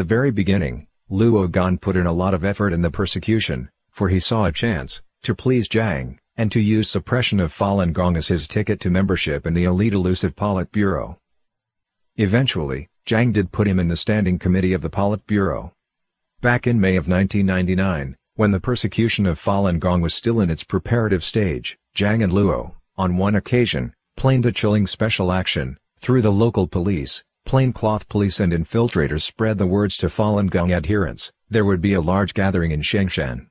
The very beginning, Luo Gan put in a lot of effort in the persecution, for he saw a chance, to please Jiang, and to use suppression of Falun Gong as his ticket to membership in the elite elusive Politburo. Eventually, Jiang did put him in the standing committee of the Politburo. Back in May of 1999, when the persecution of Falun Gong was still in its preparative stage, Jiang and Luo, on one occasion, planned a chilling special action, through the local police, plaincloth police and infiltrators spread the words to Falun Gong adherents, there would be a large gathering in Shengshan.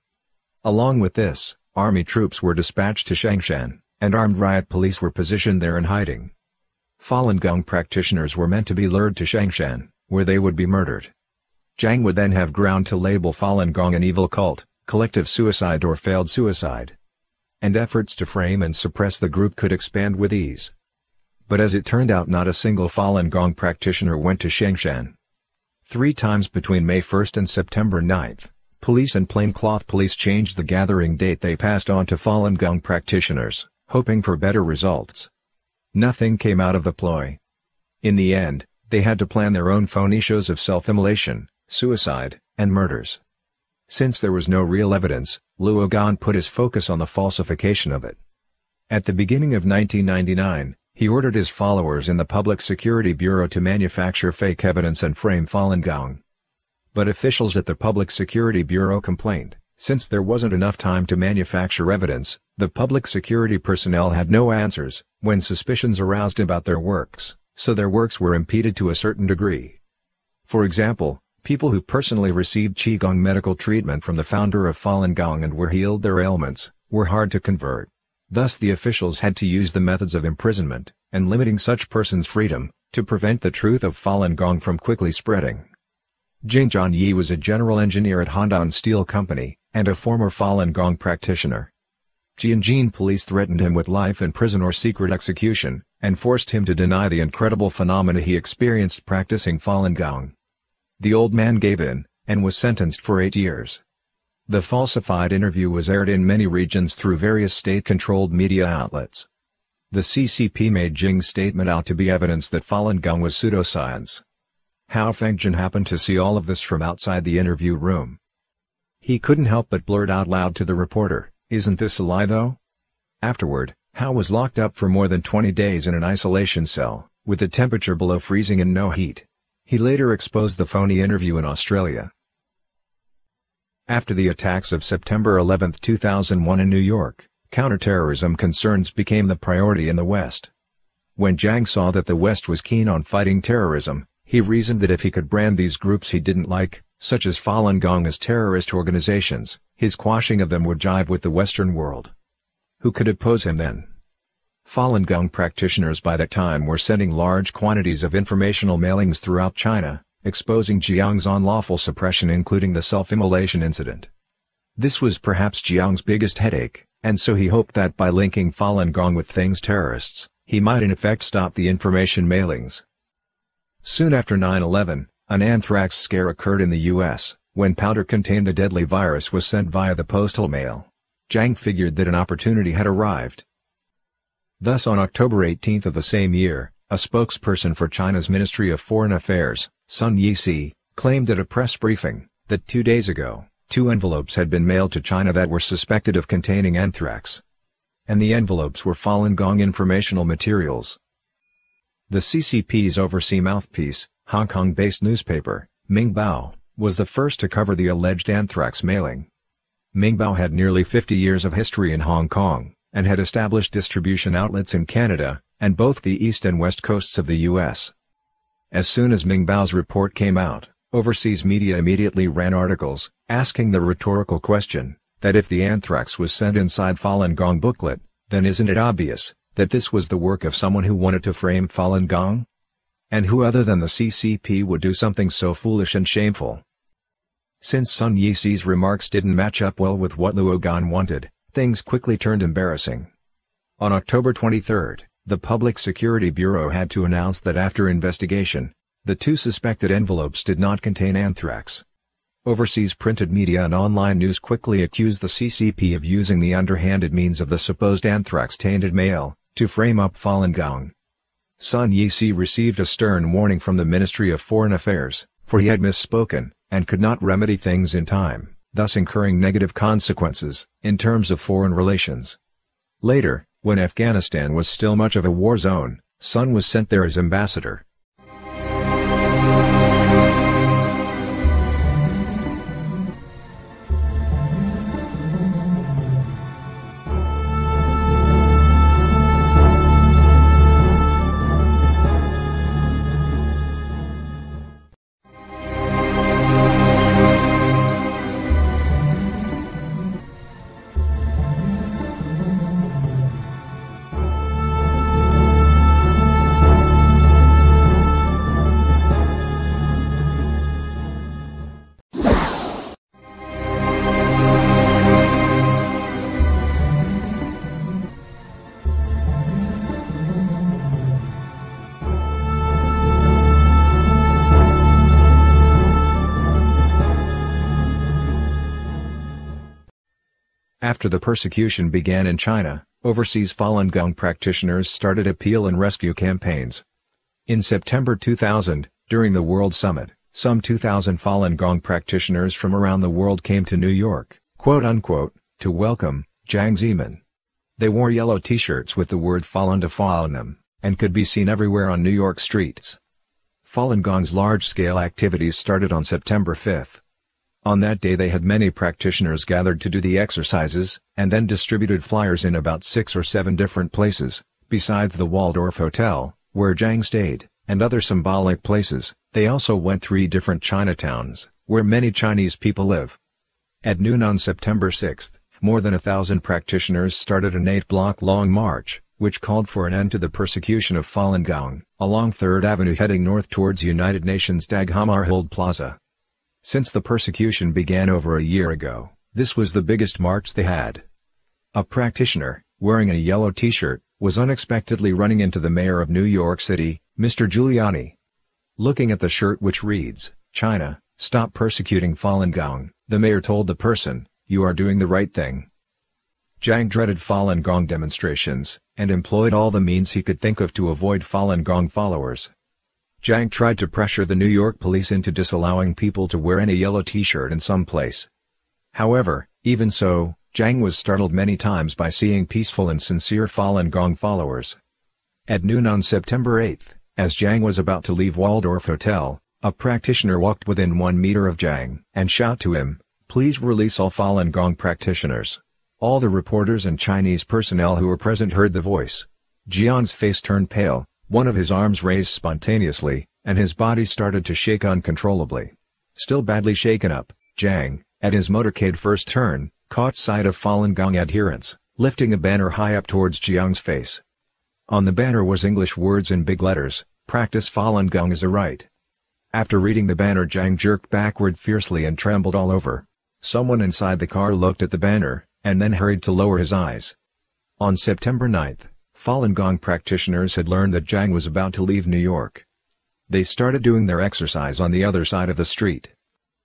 Along with this, army troops were dispatched to Shengshan, and armed riot police were positioned there in hiding. Falun Gong practitioners were meant to be lured to Shengshan, where they would be murdered. Jiang would then have ground to label Falun Gong an evil cult, collective suicide or failed suicide. And efforts to frame and suppress the group could expand with ease but as it turned out not a single Falun Gong practitioner went to Shengshan. Three times between May 1 and September 9, police and plaincloth police changed the gathering date they passed on to Falun Gong practitioners, hoping for better results. Nothing came out of the ploy. In the end, they had to plan their own phony shows of self-immolation, suicide, and murders. Since there was no real evidence, Luo Gan put his focus on the falsification of it. At the beginning of 1999, he ordered his followers in the Public Security Bureau to manufacture fake evidence and frame Falun Gong. But officials at the Public Security Bureau complained, since there wasn't enough time to manufacture evidence, the public security personnel had no answers, when suspicions aroused about their works, so their works were impeded to a certain degree. For example, people who personally received Qigong medical treatment from the founder of Falun Gong and were healed their ailments, were hard to convert. Thus the officials had to use the methods of imprisonment, and limiting such persons' freedom, to prevent the truth of Falun Gong from quickly spreading. Jing Yi was a general engineer at Handan Steel Company, and a former Falun Gong practitioner. Jianjin police threatened him with life in prison or secret execution, and forced him to deny the incredible phenomena he experienced practicing Falun Gong. The old man gave in, and was sentenced for eight years. The falsified interview was aired in many regions through various state-controlled media outlets. The CCP made Jing's statement out to be evidence that Falun Gong was pseudoscience. Hao Fengjin happened to see all of this from outside the interview room. He couldn't help but blurt out loud to the reporter, isn't this a lie though? Afterward, Hao was locked up for more than 20 days in an isolation cell, with the temperature below freezing and no heat. He later exposed the phony interview in Australia. After the attacks of September 11, 2001 in New York, counterterrorism concerns became the priority in the West. When Jiang saw that the West was keen on fighting terrorism, he reasoned that if he could brand these groups he didn't like, such as Falun Gong as terrorist organizations, his quashing of them would jive with the Western world. Who could oppose him then? Falun Gong practitioners by that time were sending large quantities of informational mailings throughout China, exposing Jiang's unlawful suppression including the self-immolation incident. This was perhaps Jiang's biggest headache, and so he hoped that by linking Falun Gong with things terrorists, he might in effect stop the information mailings. Soon after 9-11, an anthrax scare occurred in the U.S., when powder containing the deadly virus was sent via the postal mail. Jiang figured that an opportunity had arrived. Thus on October 18 of the same year, a spokesperson for China's Ministry of Foreign Affairs, Sun Yuxi, claimed at a press briefing that two days ago, two envelopes had been mailed to China that were suspected of containing anthrax. And the envelopes were Falun Gong informational materials. The CCP's overseas mouthpiece, Hong Kong-based newspaper, Mingbao, was the first to cover the alleged anthrax mailing. Mingbao had nearly 50 years of history in Hong Kong, and had established distribution outlets in Canada, and both the east and west coasts of the U.S. As soon as Mingbao's report came out, overseas media immediately ran articles, asking the rhetorical question, that if the anthrax was sent inside Falun Gong booklet, then isn't it obvious, that this was the work of someone who wanted to frame Falun Gong? And who other than the CCP would do something so foolish and shameful? Since Sun Yuxi's remarks didn't match up well with what Luo Gan wanted, things quickly turned embarrassing. On October 23, the Public Security Bureau had to announce that after investigation, the two suspected envelopes did not contain anthrax. Overseas printed media and online news quickly accused the CCP of using the underhanded means of the supposed anthrax-tainted mail, to frame up Falun Gong. Sun Yuxi received a stern warning from the Ministry of Foreign Affairs, for he had misspoken, and could not remedy things in time, thus incurring negative consequences, in terms of foreign relations. Later, when Afghanistan was still much of a war zone, Sun was sent there as ambassador. After the persecution began in China, overseas Falun Gong practitioners started appeal and rescue campaigns. In September 2000, during the World Summit, some 2,000 Falun Gong practitioners from around the world came to New York, quote unquote, to welcome Jiang Zemin. They wore yellow t-shirts with the word Falun Dafa on them, and could be seen everywhere on New York streets. Falun Gong's large-scale activities started on September 5. On that day they had many practitioners gathered to do the exercises, and then distributed flyers in about six or seven different places, besides the Waldorf Hotel, where Jiang stayed, and other symbolic places, they also went three different Chinatowns, where many Chinese people live. At noon on September 6, more than a thousand practitioners started an eight-block long march, which called for an end to the persecution of Falun Gong, along 3rd Avenue heading north towards United Nations Dag Hammarskjöld Plaza. Since the persecution began over a year ago, this was the biggest march they had. A practitioner, wearing a yellow t-shirt, was unexpectedly running into the mayor of New York City, Mr. Giuliani. Looking at the shirt which reads, China, stop persecuting Falun Gong, the mayor told the person, you are doing the right thing. Jiang dreaded Falun Gong demonstrations, and employed all the means he could think of to avoid Falun Gong followers. Jiang tried to pressure the New York police into disallowing people to wear any yellow t-shirt in some place. However, even so, Jiang was startled many times by seeing peaceful and sincere Falun Gong followers. At noon on September 8, as Jiang was about to leave Waldorf Hotel, a practitioner walked within one meter of Jiang and shouted to him, please release all Falun Gong practitioners. All the reporters and Chinese personnel who were present heard the voice. Jiang's face turned pale, one of his arms raised spontaneously, and his body started to shake uncontrollably. Still badly shaken up, Jiang, at his motorcade first turn, caught sight of Falun Gong adherents, lifting a banner high up towards Jiang's face. On the banner was English words in big letters, practice Falun Gong is a right. After reading the banner Jiang jerked backward fiercely and trembled all over. Someone inside the car looked at the banner, and then hurried to lower his eyes. On September 9, Falun Gong practitioners had learned that Jiang was about to leave New York. They started doing their exercise on the other side of the street.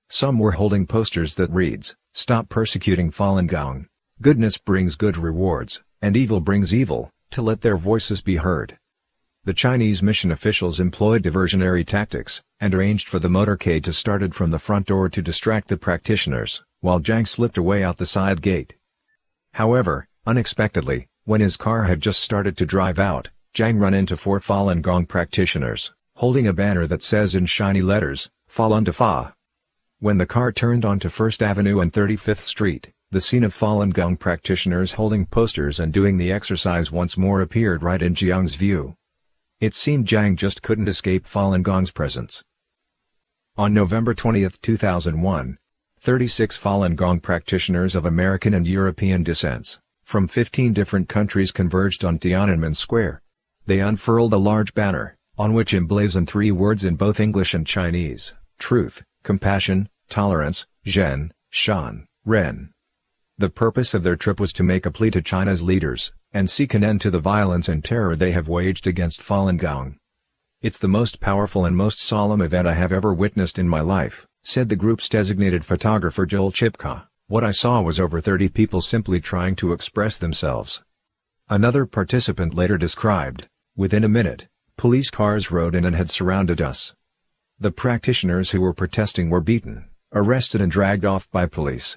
Some were holding posters that reads, Stop persecuting Falun Gong, goodness brings good rewards, and evil brings evil, to let their voices be heard. The Chinese mission officials employed diversionary tactics, and arranged for the motorcade to started from the front door to distract the practitioners, while Jiang slipped away out the side gate. However, unexpectedly, when his car had just started to drive out, Jiang ran into four Falun Gong practitioners, holding a banner that says in shiny letters, Falun Dafa. When the car turned onto 1st Avenue and 35th Street, the scene of Falun Gong practitioners holding posters and doing the exercise once more appeared right in Jiang's view. It seemed Jiang just couldn't escape Falun Gong's presence. On November 20, 2001, 36 Falun Gong practitioners of American and European descents from 15 different countries converged on Tiananmen Square. They unfurled a large banner, on which emblazoned three words in both English and Chinese, truth, compassion, tolerance, Zhen, Shan, Ren. The purpose of their trip was to make a plea to China's leaders, and seek an end to the violence and terror they have waged against Falun Gong. It's the most powerful and most solemn event I have ever witnessed in my life, said the group's designated photographer Joel Chipkar. What I saw was over 30 people simply trying to express themselves. Another participant later described, within a minute, police cars rode in and had surrounded us. The practitioners who were protesting were beaten, arrested and dragged off by police.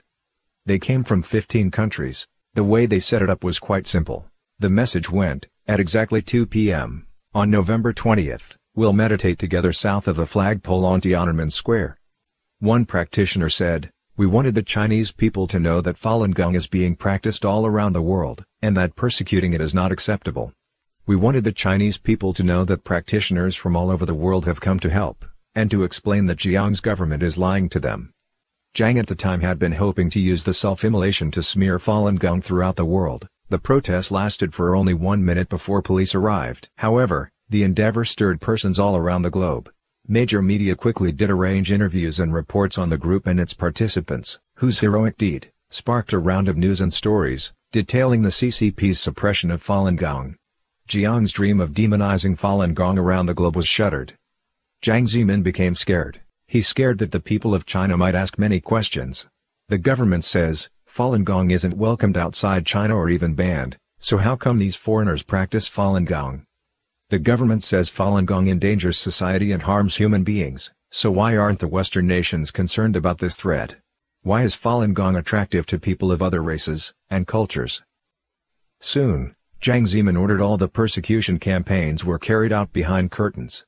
They came from 15 countries. The way they set it up was quite simple. The message went, at exactly 2 p.m., on November 20th, we'll meditate together south of the flagpole on Tiananmen Square. One practitioner said, we wanted the Chinese people to know that Falun Gong is being practiced all around the world, and that persecuting it is not acceptable. We wanted the Chinese people to know that practitioners from all over the world have come to help, and to explain that Jiang's government is lying to them. Jiang at the time had been hoping to use the self-immolation to smear Falun Gong throughout the world. The protest lasted for only one minute before police arrived. However, the endeavor stirred persons all around the globe. Major media quickly did arrange interviews and reports on the group and its participants, whose heroic deed sparked a round of news and stories, detailing the CCP's suppression of Falun Gong. Jiang's dream of demonizing Falun Gong around the globe was shuttered. Jiang Zemin became scared. He scared that the people of China might ask many questions. The government says, Falun Gong isn't welcomed outside China or even banned, so how come these foreigners practice Falun Gong? The government says Falun Gong endangers society and harms human beings, so why aren't the Western nations concerned about this threat? Why is Falun Gong attractive to people of other races and cultures? Soon, Jiang Zemin ordered all the persecution campaigns were carried out behind curtains.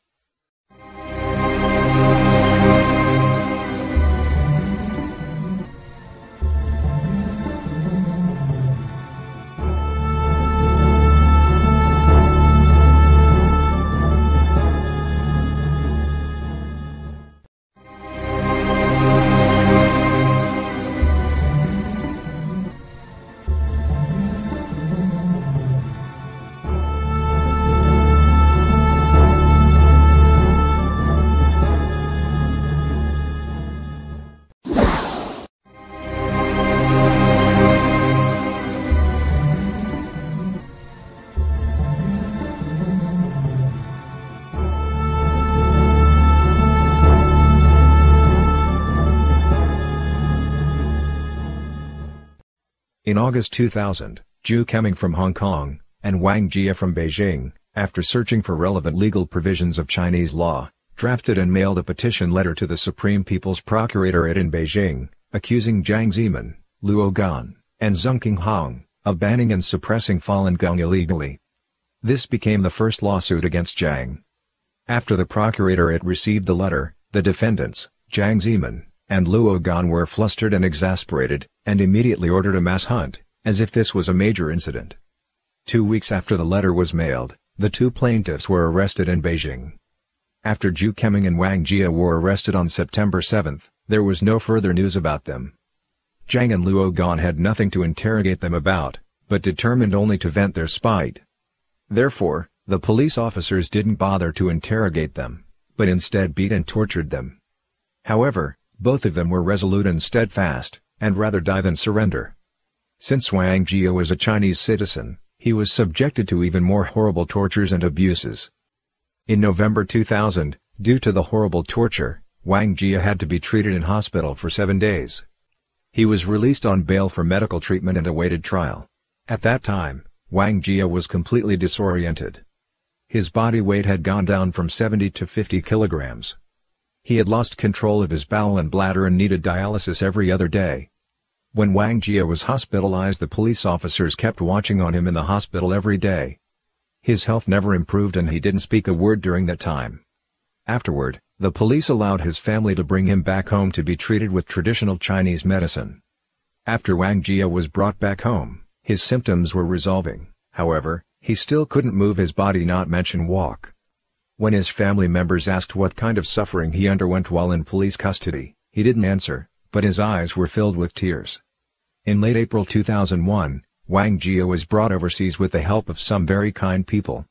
August 2000, Zhu Keming from Hong Kong, and Wang Jie from Beijing, after searching for relevant legal provisions of Chinese law, drafted and mailed a petition letter to the Supreme People's Procuratorate in Beijing, accusing Jiang Zemin, Luo Gan, and Zheng Hong of banning and suppressing Falun Gong illegally. This became the first lawsuit against Jiang. After the Procuratorate received the letter, the defendants, Jiang Zemin, and Luo Gan were flustered and exasperated, and immediately ordered a mass hunt, as if this was a major incident. Two weeks after the letter was mailed, the two plaintiffs were arrested in Beijing. After Zhu Keming and Wang Jia were arrested on September 7, there was no further news about them. Jiang and Luo Gan had nothing to interrogate them about, but determined only to vent their spite. Therefore, the police officers didn't bother to interrogate them, but instead beat and tortured them. However, both of them were resolute and steadfast, and rather die than surrender. Since Wang Jie was a Chinese citizen, he was subjected to even more horrible tortures and abuses. In November 2000, due to the horrible torture, Wang Jia had to be treated in hospital for seven days. He was released on bail for medical treatment and awaited trial. At that time, Wang Jia was completely disoriented. His body weight had gone down from 70 to 50 kilograms. He had lost control of his bowel and bladder and needed dialysis every other day. When Wang Jia was hospitalized the police officers kept watching on him in the hospital every day. His health never improved and he didn't speak a word during that time. Afterward, the police allowed his family to bring him back home to be treated with traditional Chinese medicine. After Wang Jia was brought back home, his symptoms were resolving, however, he still couldn't move his body not mention walk. When his family members asked what kind of suffering he underwent while in police custody, he didn't answer, but his eyes were filled with tears. In late April 2001, Wang Jia was brought overseas with the help of some very kind people.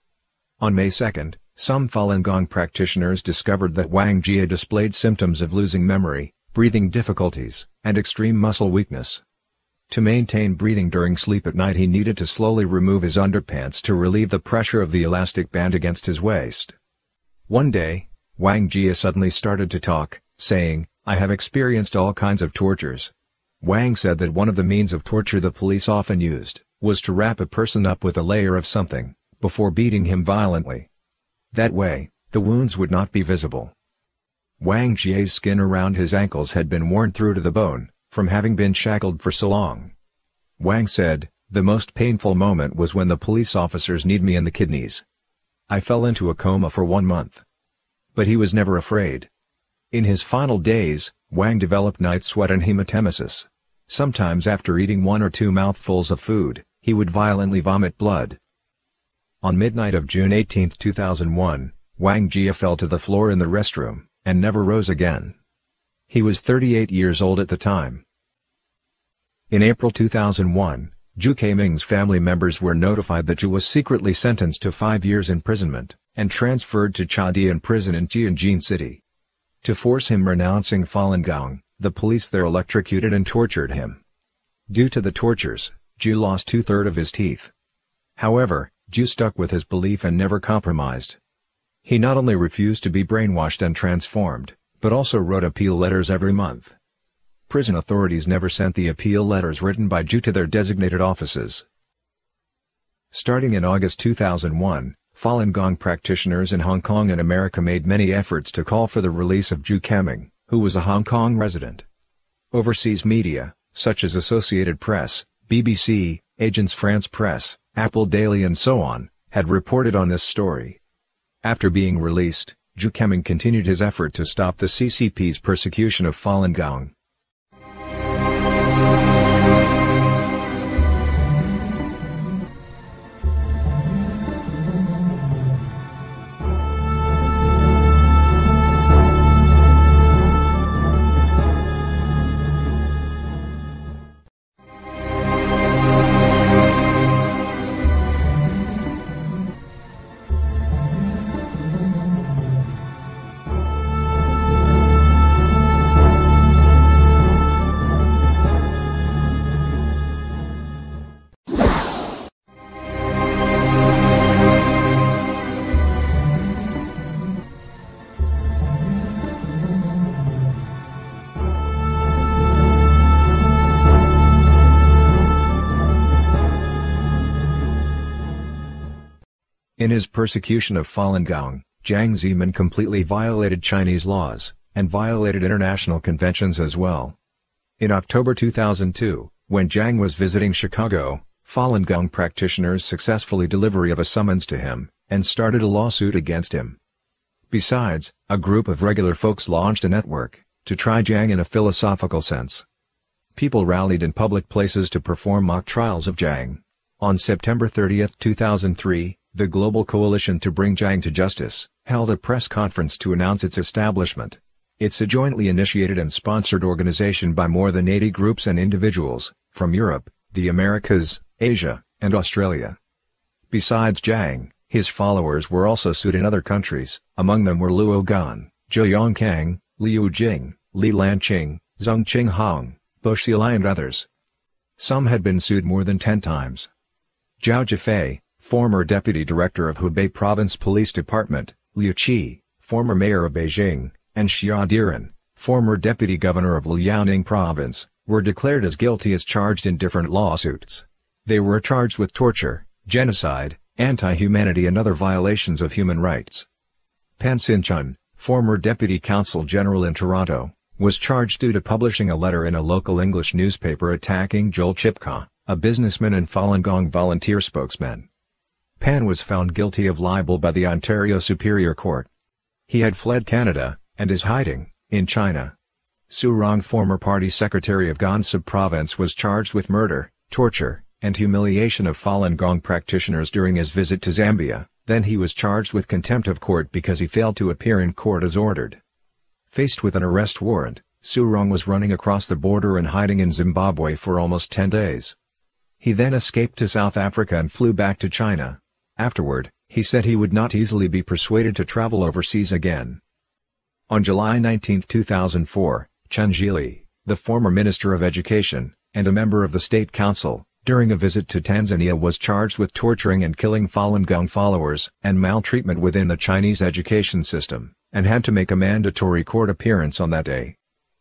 On May 2, some Falun Gong practitioners discovered that Wang Jia displayed symptoms of losing memory, breathing difficulties, and extreme muscle weakness. To maintain breathing during sleep at night he needed to slowly remove his underpants to relieve the pressure of the elastic band against his waist. One day, Wang Jia suddenly started to talk, saying, I have experienced all kinds of tortures. Wang said that one of the means of torture the police often used, was to wrap a person up with a layer of something, before beating him violently. That way, the wounds would not be visible. Wang Jie's skin around his ankles had been worn through to the bone, from having been shackled for so long. Wang said, the most painful moment was when the police officers kneed me in the kidneys. I fell into a coma for one month. But he was never afraid. In his final days, Wang developed night sweat and hematemesis. Sometimes after eating one or two mouthfuls of food, he would violently vomit blood. On midnight of June 18, 2001, Wang Jia fell to the floor in the restroom, and never rose again. He was 38 years old at the time. In April 2001, Zhu Keming's family members were notified that Zhu was secretly sentenced to five years imprisonment, and transferred to Chadian prison in Tianjin City. To force him renouncing Falun Gong, the police there electrocuted and tortured him. Due to the tortures, Zhu lost two-thirds of his teeth. However, Zhu stuck with his belief and never compromised. He not only refused to be brainwashed and transformed, but also wrote appeal letters every month. Prison authorities never sent the appeal letters written by Zhu to their designated offices. Starting in August 2001, Falun Gong practitioners in Hong Kong and America made many efforts to call for the release of Zhu Keming, who was a Hong Kong resident. Overseas media, such as Associated Press, BBC, Agence France Presse, Apple Daily and so on, had reported on this story. After being released, Zhu Keming continued his effort to stop the CCP's persecution of Falun Gong. His persecution of Falun Gong, Jiang Zemin completely violated Chinese laws, and violated international conventions as well. In October 2002, when Jiang was visiting Chicago, Falun Gong practitioners successfully delivery of a summons to him, and started a lawsuit against him. Besides, a group of regular folks launched a network, to try Jiang in a philosophical sense. People rallied in public places to perform mock trials of Jiang. On September 30, 2003, the Global Coalition to Bring Jiang to Justice, held a press conference to announce its establishment. It's a jointly initiated and sponsored organization by more than 80 groups and individuals, from Europe, the Americas, Asia, and Australia. Besides Jiang, his followers were also sued in other countries, among them were Luo Gan, Zhou Yongkang, Liu Jing, Li Lanqing, Zheng Qinghong, Bo Xilai and others. Some had been sued more than 10 times. Zhao Zhifei, former Deputy Director of Hubei Province Police Department, Liu Qi, former Mayor of Beijing, and Xia Deren, former Deputy Governor of Liaoning Province, were declared as guilty as charged in different lawsuits. They were charged with torture, genocide, anti-humanity and other violations of human rights. Pan Xinchun, former Deputy Consul General in Toronto, was charged due to publishing a letter in a local English newspaper attacking Joel Chipkar, a businessman and Falun Gong volunteer spokesman. Pan was found guilty of libel by the Ontario Superior Court. He had fled Canada, and is hiding, in China. Su Rong former party secretary of Gansu province was charged with murder, torture, and humiliation of Falun Gong practitioners during his visit to Zambia, then he was charged with contempt of court because he failed to appear in court as ordered. Faced with an arrest warrant, Su Rong was running across the border and hiding in Zimbabwe for almost 10 days. He then escaped to South Africa and flew back to China. Afterward, he said he would not easily be persuaded to travel overseas again. On July 19, 2004, Chen Zhili, the former Minister of Education, and a member of the State Council, during a visit to Tanzania was charged with torturing and killing Falun Gong followers and maltreatment within the Chinese education system, and had to make a mandatory court appearance on that day.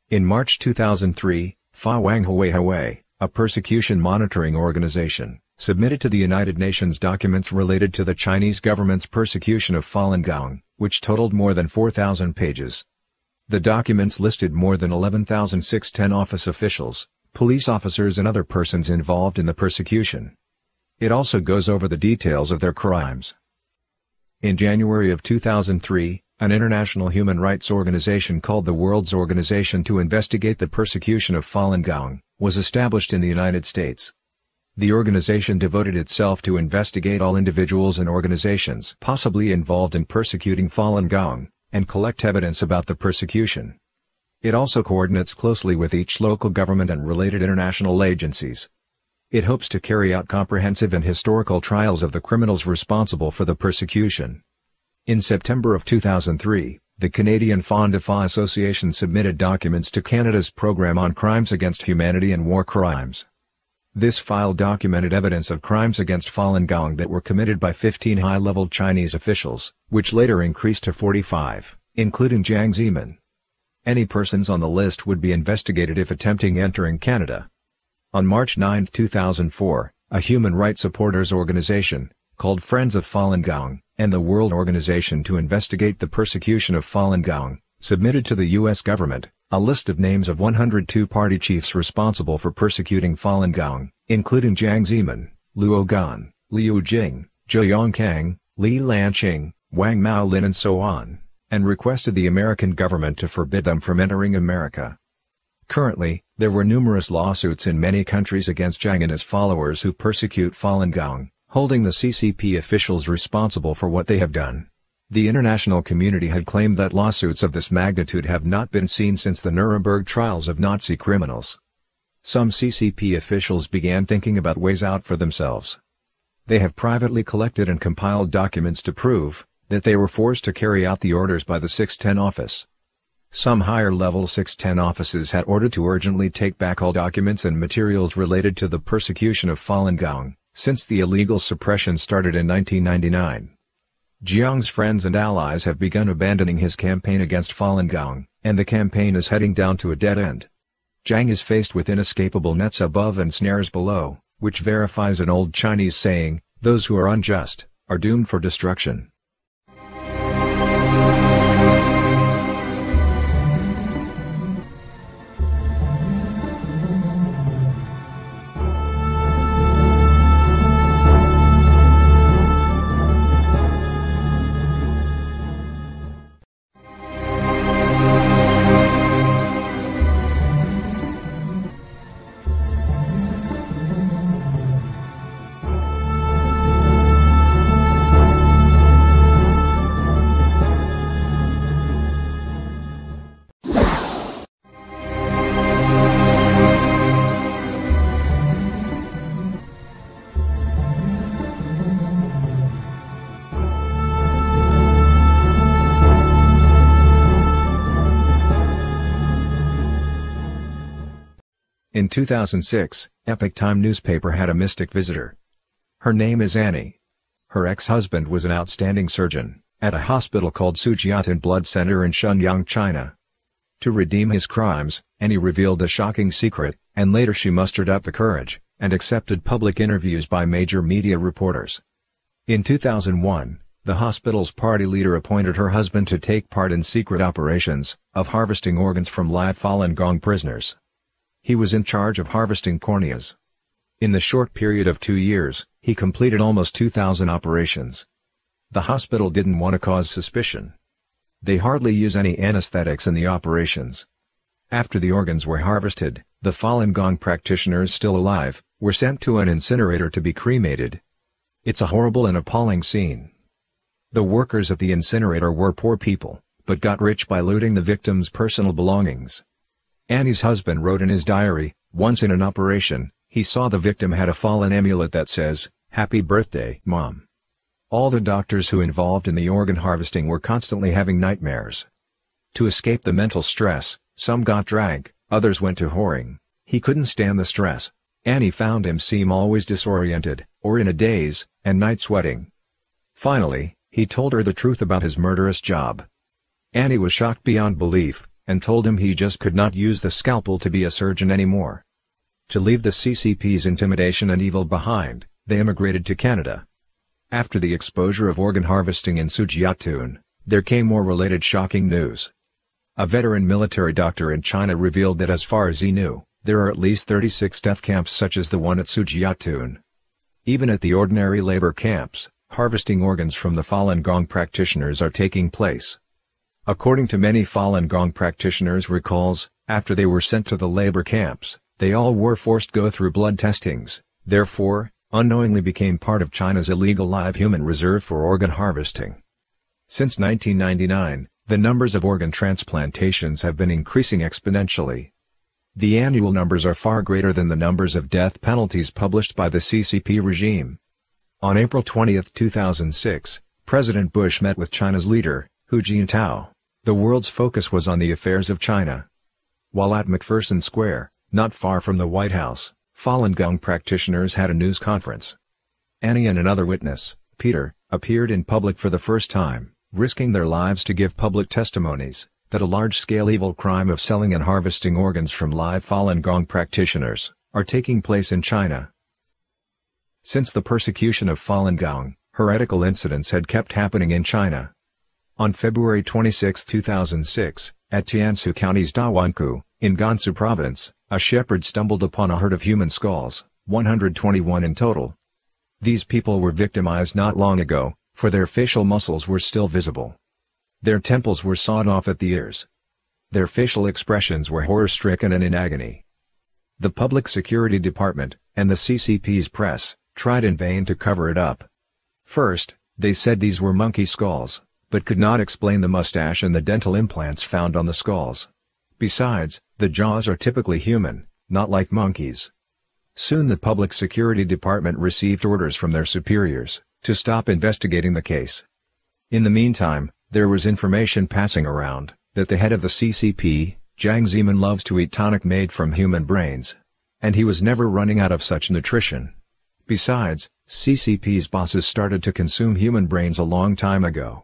In March 2003, Fa Wang Hui a persecution monitoring organization, submitted to the United Nations documents related to the Chinese government's persecution of Falun Gong, which totaled more than 4,000 pages. The documents listed more than 11,610 office officials, police officers and other persons involved in the persecution. It also goes over the details of their crimes. In January of 2003, an international human rights organization called the World's Organization to Investigate the Persecution of Falun Gong, was established in the United States. The organization devoted itself to investigate all individuals and organizations possibly involved in persecuting Falun Gong, and collect evidence about the persecution. It also coordinates closely with each local government and related international agencies. It hopes to carry out comprehensive and historical trials of the criminals responsible for the persecution. In September of 2003, the Canadian Falun Dafa Association submitted documents to Canada's Program on Crimes Against Humanity and War Crimes. This file documented evidence of crimes against Falun Gong that were committed by 15 high-level Chinese officials, which later increased to 45, including Jiang Zemin. Any persons on the list would be investigated if attempting entering Canada. On March 9, 2004, a human rights supporters organization, called Friends of Falun Gong, and the World Organization to Investigate the Persecution of Falun Gong, submitted to the U.S. government, a list of names of 102 party chiefs responsible for persecuting Falun Gong, including Jiang Zemin, Luo Gan, Liu Jing, Zhou Yongkang, Li Lanqing, Wang Maolin and so on, and requested the American government to forbid them from entering America. Currently, there were numerous lawsuits in many countries against Jiang and his followers who persecute Falun Gong, holding the CCP officials responsible for what they have done. The international community had claimed that lawsuits of this magnitude have not been seen since the Nuremberg trials of Nazi criminals. Some CCP officials began thinking about ways out for themselves. They have privately collected and compiled documents to prove that they were forced to carry out the orders by the 610 office. Some higher-level 610 offices had ordered to urgently take back all documents and materials related to the persecution of Falun Gong since the illegal suppression started in 1999. Jiang's friends and allies have begun abandoning his campaign against Falun Gong, and the campaign is heading down to a dead end. Jiang is faced with inescapable nets above and snares below, which verifies an old Chinese saying, those who are unjust, are doomed for destruction. In 2006, Epoch Time newspaper had a mystic visitor. Her name is Annie. Her ex-husband was an outstanding surgeon, at a hospital called Sujiatun Blood Center in Shenyang, China. To redeem his crimes, Annie revealed a shocking secret, and later she mustered up the courage, and accepted public interviews by major media reporters. In 2001, the hospital's party leader appointed her husband to take part in secret operations, of harvesting organs from live Falun Gong prisoners. He was in charge of harvesting corneas. In the short period of two years, he completed almost 2,000 operations. The hospital didn't want to cause suspicion. They hardly use any anesthetics in the operations. After the organs were harvested, the Falun Gong practitioners still alive, were sent to an incinerator to be cremated. It's a horrible and appalling scene. The workers at the incinerator were poor people, but got rich by looting the victims' personal belongings. Annie's husband wrote in his diary, once in an operation, he saw the victim had a fallen amulet that says, Happy birthday, Mom. All the doctors who involved in the organ harvesting were constantly having nightmares. To escape the mental stress, some got drunk, others went to whoring. He couldn't stand the stress. Annie found him seem always disoriented, or in a daze, and night sweating. Finally, he told her the truth about his murderous job. Annie was shocked beyond belief, and told him he just could not use the scalpel to be a surgeon anymore. To leave the CCP's intimidation and evil behind, they immigrated to Canada. After the exposure of organ harvesting in Sujiatun, there came more related shocking news. a veteran military doctor in China revealed that as far as he knew, there are at least 36 death camps such as the one at Sujiatun. Even at the ordinary labor camps, harvesting organs from the Falun Gong practitioners are taking place. According to many Falun Gong practitioners recalls, after they were sent to the labor camps, they all were forced to go through blood testings, therefore, unknowingly became part of China's illegal live human reserve for organ harvesting. Since 1999, the numbers of organ transplantations have been increasing exponentially. The annual numbers are far greater than the numbers of death penalties published by the CCP regime. On April 20, 2006, President Bush met with China's leader, Hu Jintao. The world's focus was on the affairs of China. While at McPherson Square, not far from the White House, Falun Gong practitioners had a news conference. Annie and another witness, Peter, appeared in public for the first time, risking their lives to give public testimonies that a large-scale evil crime of selling and harvesting organs from live Falun Gong practitioners are taking place in China. Since the persecution of Falun Gong, heretical incidents had kept happening in China. On February 26, 2006, at Jingyuan County's Dawankou, in Gansu Province, a shepherd stumbled upon a herd of human skulls, 121 in total. These people were victimized not long ago, for their facial muscles were still visible. Their temples were sawed off at the ears. Their facial expressions were horror-stricken and in agony. The Public Security Department, and the CCP's press, tried in vain to cover it up. First, they said these were monkey skulls, but could not explain the mustache and the dental implants found on the skulls. Besides, the jaws are typically human, not like monkeys. Soon the Public Security Department received orders from their superiors, to stop investigating the case. In the meantime, there was information passing around, that the head of the CCP, Jiang Zemin loves to eat tonic made from human brains. And he was never running out of such nutrition. Besides, CCP's bosses started to consume human brains a long time ago.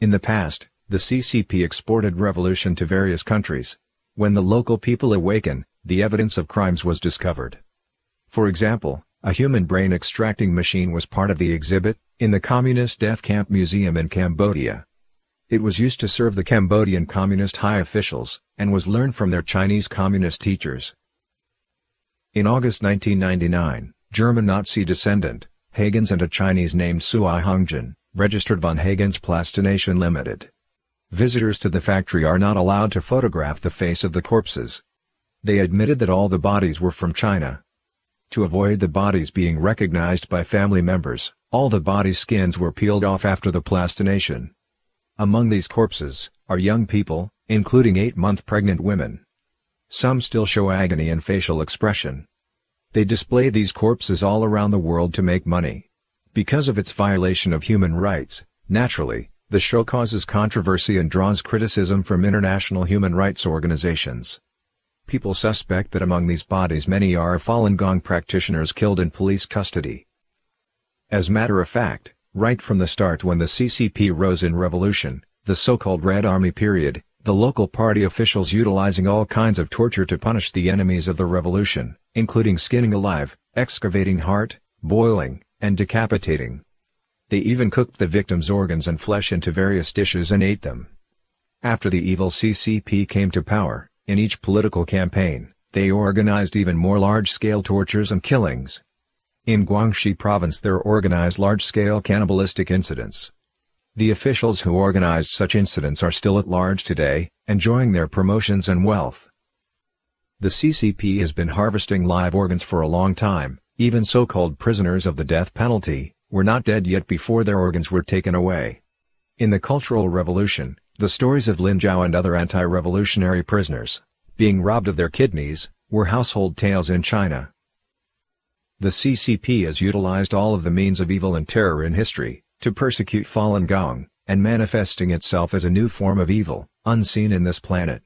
In the past, the CCP exported revolution to various countries. When the local people awaken, the evidence of crimes was discovered. For example, a human brain extracting machine was part of the exhibit, in the Communist Death Camp Museum in Cambodia. It was used to serve the Cambodian Communist high officials, and was learned from their Chinese Communist teachers. In August 1999, German Nazi descendant, Hagens and a Chinese named Sui Hongjin, registered von Hagens Plastination Limited. Visitors to the factory are not allowed to photograph the face of the corpses. They admitted that all the bodies were from China. To avoid the bodies being recognized by family members, all the body skins were peeled off after the plastination. Among these corpses, are young people, including 8-month pregnant women. Some still show agony and facial expression. They display these corpses all around the world to make money. Because of its violation of human rights, naturally, the show causes controversy and draws criticism from international human rights organizations. People suspect that among these bodies many are Falun Gong practitioners killed in police custody. As matter of fact, right from the start when the CCP rose in revolution, the so-called Red Army period, the local party officials utilizing all kinds of torture to punish the enemies of the revolution, including skinning alive, excavating heart, boiling, and decapitating. They even cooked the victims' organs and flesh into various dishes and ate them. After the evil CCP came to power, in each political campaign, they organized even more large-scale tortures and killings. In Guangxi province there organized large-scale cannibalistic incidents. The officials who organized such incidents are still at large today, enjoying their promotions and wealth. The CCP has been harvesting live organs for a long time, even so-called prisoners of the death penalty, were not dead yet before their organs were taken away. In the Cultural Revolution, the stories of Lin Zhao and other anti-revolutionary prisoners, being robbed of their kidneys, were household tales in China. The CCP has utilized all of the means of evil and terror in history, to persecute Falun Gong, and manifesting itself as a new form of evil, unseen in this planet.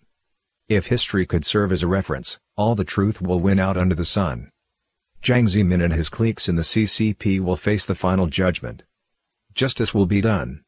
If history could serve as a reference, all the truth will win out under the sun. Jiang Zemin and his cliques in the CCP will face the final judgment. Justice will be done.